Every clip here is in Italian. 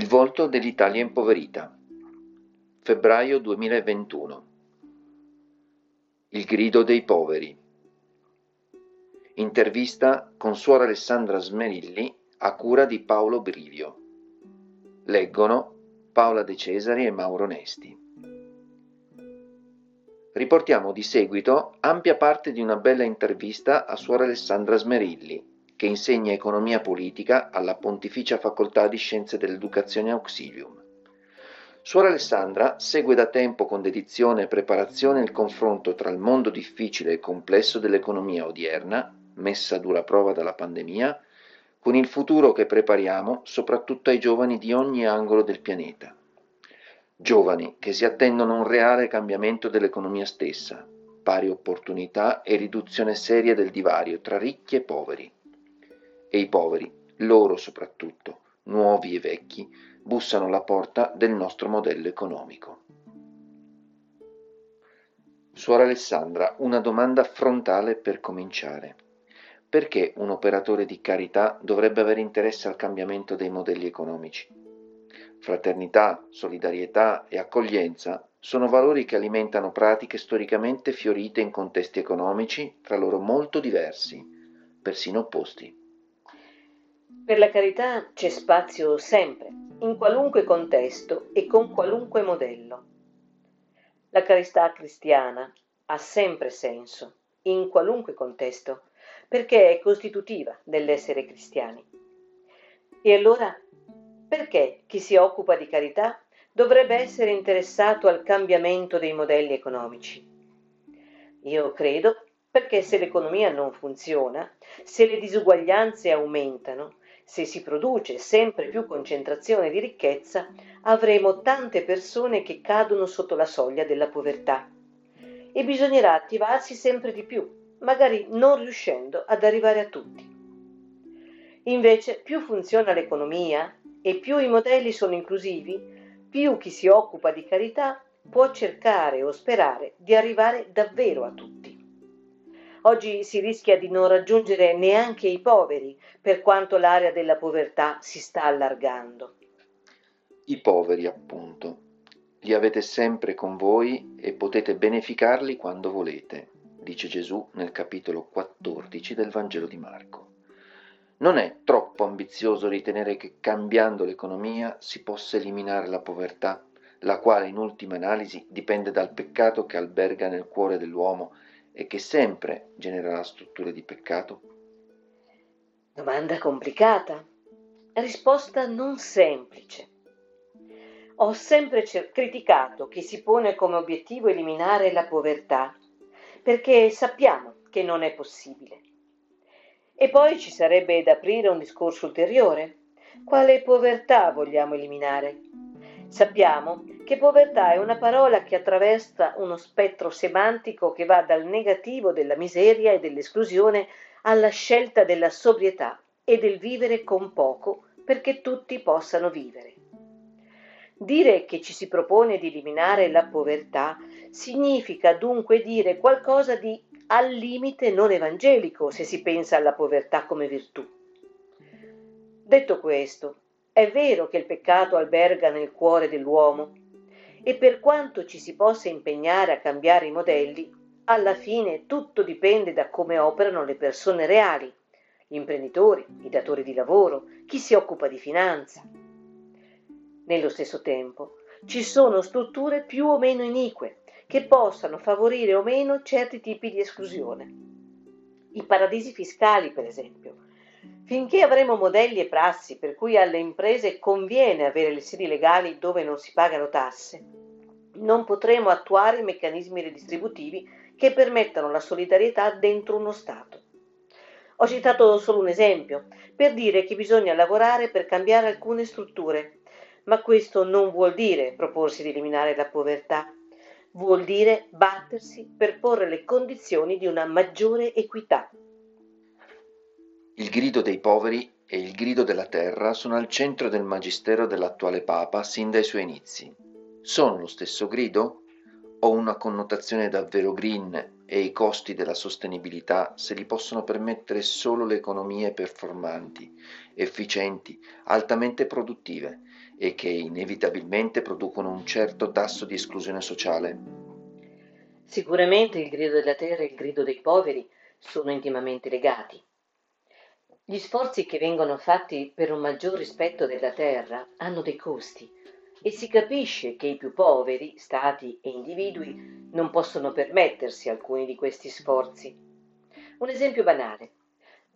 Il volto dell'Italia impoverita. Febbraio 2021. Il grido dei poveri. Intervista con suora Alessandra Smerilli a cura di Paolo Brivio. Leggono Paola De Cesari e Mauro Nesti. Riportiamo di seguito ampia parte di una bella intervista a suora Alessandra Smerilli, che insegna economia politica alla Pontificia Facoltà di Scienze dell'Educazione Auxilium. Suora Alessandra segue da tempo con dedizione e preparazione il confronto tra il mondo difficile e complesso dell'economia odierna, messa a dura prova dalla pandemia, con il futuro che prepariamo soprattutto ai giovani di ogni angolo del pianeta. Giovani che si attendono un reale cambiamento dell'economia stessa, pari opportunità e riduzione seria del divario tra ricchi e poveri e i poveri, loro soprattutto, nuovi e vecchi, bussano alla porta del nostro modello economico. Suora Alessandra, una domanda frontale per cominciare. Perché un operatore di carità dovrebbe avere interesse al cambiamento dei modelli economici? Fraternità, solidarietà e accoglienza sono valori che alimentano pratiche storicamente fiorite in contesti economici tra loro molto diversi, persino opposti. Per la carità c'è spazio sempre, in qualunque contesto e con qualunque modello. La carità cristiana ha sempre senso, in qualunque contesto, perché è costitutiva dell'essere cristiani. E allora, perché chi si occupa di carità dovrebbe essere interessato al cambiamento dei modelli economici? Io credo perché se l'economia non funziona, se le disuguaglianze aumentano, se si produce sempre più concentrazione di ricchezza, avremo tante persone che cadono sotto la soglia della povertà e bisognerà attivarsi sempre di più, magari non riuscendo ad arrivare a tutti. Invece, più funziona l'economia e più i modelli sono inclusivi, più chi si occupa di carità può cercare o sperare di arrivare davvero a tutti. Oggi si rischia di non raggiungere neanche i poveri, per quanto l'area della povertà si sta allargando. I poveri, appunto, li avete sempre con voi e potete beneficarli quando volete, dice Gesù nel capitolo 14 del Vangelo di Marco. Non è troppo ambizioso ritenere che cambiando l'economia si possa eliminare la povertà, la quale in ultima analisi dipende dal peccato che alberga nel cuore dell'uomo e che sempre genererà strutture di peccato? Domanda complicata. Risposta non semplice. Ho sempre criticato chi si pone come obiettivo eliminare la povertà, perché sappiamo che non è possibile. E poi ci sarebbe da aprire un discorso ulteriore. Quale povertà vogliamo eliminare? Sappiamo che povertà è una parola che attraversa uno spettro semantico che va dal negativo della miseria e dell'esclusione alla scelta della sobrietà e del vivere con poco perché tutti possano vivere. Dire che ci si propone di eliminare la povertà significa dunque dire qualcosa di al limite non evangelico se si pensa alla povertà come virtù. Detto questo, è vero che il peccato alberga nel cuore dell'uomo e per quanto ci si possa impegnare a cambiare i modelli, alla fine tutto dipende da come operano le persone reali, gli imprenditori, i datori di lavoro, chi si occupa di finanza. Nello stesso tempo, ci sono strutture più o meno inique che possano favorire o meno certi tipi di esclusione. I paradisi fiscali, per esempio, Finché avremo modelli e prassi per cui alle imprese conviene avere le sedi legali dove non si pagano tasse, non potremo attuare meccanismi redistributivi che permettano la solidarietà dentro uno Stato. Ho citato solo un esempio per dire che bisogna lavorare per cambiare alcune strutture, ma questo non vuol dire proporsi di eliminare la povertà, vuol dire battersi per porre le condizioni di una maggiore equità. Il grido dei poveri e il grido della terra sono al centro del magistero dell'attuale Papa sin dai suoi inizi. Sono lo stesso grido? O una connotazione davvero green e i costi della sostenibilità se li possono permettere solo le economie performanti, efficienti, altamente produttive e che inevitabilmente producono un certo tasso di esclusione sociale. Sicuramente il grido della terra e il grido dei poveri sono intimamente legati. Gli sforzi che vengono fatti per un maggior rispetto della terra hanno dei costi e si capisce che i più poveri, stati e individui, non possono permettersi alcuni di questi sforzi. Un esempio banale.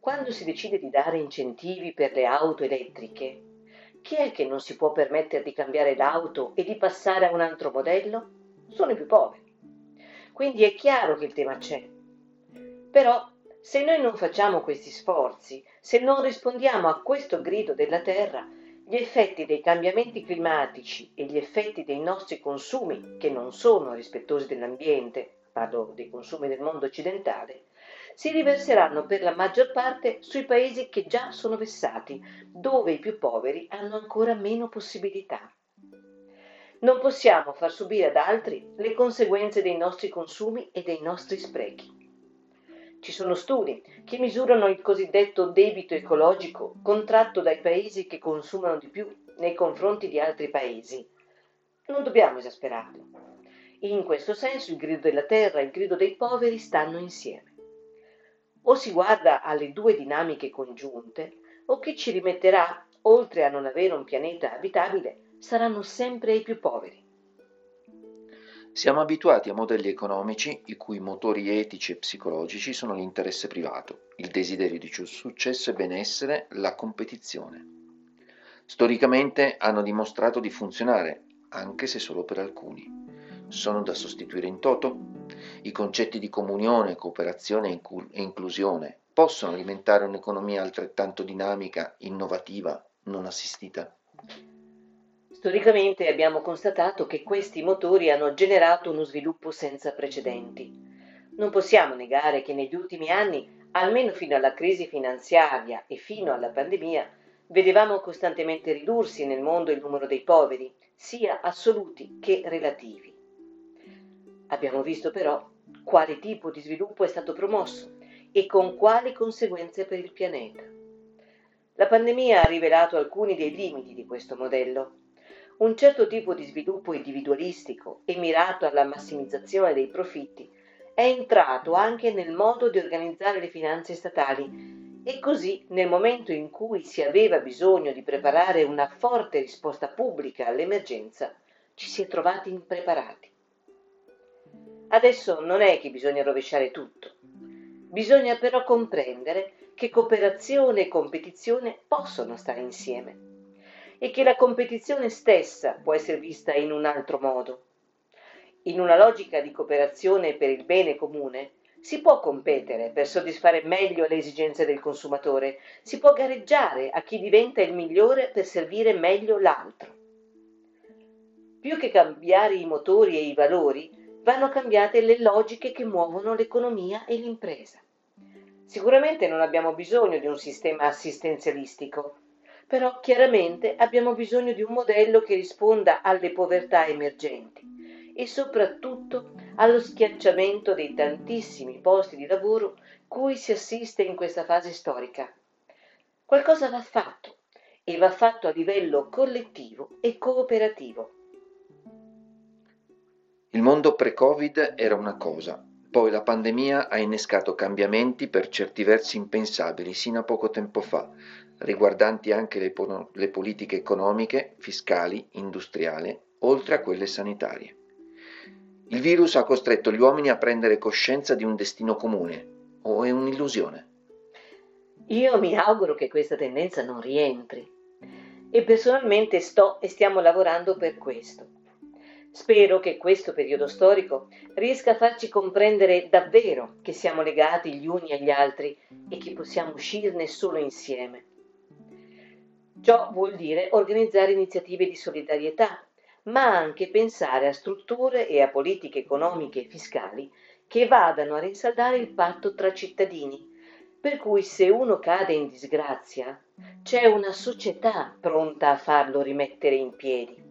Quando si decide di dare incentivi per le auto elettriche, chi è che non si può permettere di cambiare l'auto e di passare a un altro modello? Sono i più poveri. Quindi è chiaro che il tema c'è. Però se noi non facciamo questi sforzi, se non rispondiamo a questo grido della terra, gli effetti dei cambiamenti climatici e gli effetti dei nostri consumi, che non sono rispettosi dell'ambiente, parlo dei consumi del mondo occidentale, si riverseranno per la maggior parte sui paesi che già sono vessati, dove i più poveri hanno ancora meno possibilità. Non possiamo far subire ad altri le conseguenze dei nostri consumi e dei nostri sprechi. Ci sono studi che misurano il cosiddetto debito ecologico contratto dai paesi che consumano di più nei confronti di altri paesi. Non dobbiamo esasperarlo. In questo senso il grido della terra e il grido dei poveri stanno insieme o si guarda alle due dinamiche congiunte, o chi ci rimetterà, oltre a non avere un pianeta abitabile, saranno sempre i più poveri. Siamo abituati a modelli economici i cui motori etici e psicologici sono l'interesse privato, il desiderio di successo e benessere, la competizione. Storicamente hanno dimostrato di funzionare, anche se solo per alcuni sono da sostituire in toto? I concetti di comunione, cooperazione e inclusione possono alimentare un'economia altrettanto dinamica, innovativa, non assistita? Storicamente abbiamo constatato che questi motori hanno generato uno sviluppo senza precedenti. Non possiamo negare che negli ultimi anni, almeno fino alla crisi finanziaria e fino alla pandemia, vedevamo costantemente ridursi nel mondo il numero dei poveri, sia assoluti che relativi. Abbiamo visto però quale tipo di sviluppo è stato promosso e con quali conseguenze per il pianeta. La pandemia ha rivelato alcuni dei limiti di questo modello. Un certo tipo di sviluppo individualistico e mirato alla massimizzazione dei profitti è entrato anche nel modo di organizzare le finanze statali e così nel momento in cui si aveva bisogno di preparare una forte risposta pubblica all'emergenza, ci si è trovati impreparati. Adesso non è che bisogna rovesciare tutto, bisogna però comprendere che cooperazione e competizione possono stare insieme e che la competizione stessa può essere vista in un altro modo. In una logica di cooperazione per il bene comune si può competere per soddisfare meglio le esigenze del consumatore, si può gareggiare a chi diventa il migliore per servire meglio l'altro. Più che cambiare i motori e i valori, vanno cambiate le logiche che muovono l'economia e l'impresa. Sicuramente non abbiamo bisogno di un sistema assistenzialistico, però chiaramente abbiamo bisogno di un modello che risponda alle povertà emergenti e soprattutto allo schiacciamento dei tantissimi posti di lavoro cui si assiste in questa fase storica. Qualcosa va fatto e va fatto a livello collettivo e cooperativo. Il mondo pre-Covid era una cosa, poi la pandemia ha innescato cambiamenti per certi versi impensabili sino a poco tempo fa, riguardanti anche le, po- le politiche economiche, fiscali, industriali, oltre a quelle sanitarie. Il virus ha costretto gli uomini a prendere coscienza di un destino comune, o è un'illusione? Io mi auguro che questa tendenza non rientri e personalmente sto e stiamo lavorando per questo. Spero che questo periodo storico riesca a farci comprendere davvero che siamo legati gli uni agli altri e che possiamo uscirne solo insieme. Ciò vuol dire organizzare iniziative di solidarietà, ma anche pensare a strutture e a politiche economiche e fiscali che vadano a rinsaldare il patto tra cittadini, per cui se uno cade in disgrazia, c'è una società pronta a farlo rimettere in piedi.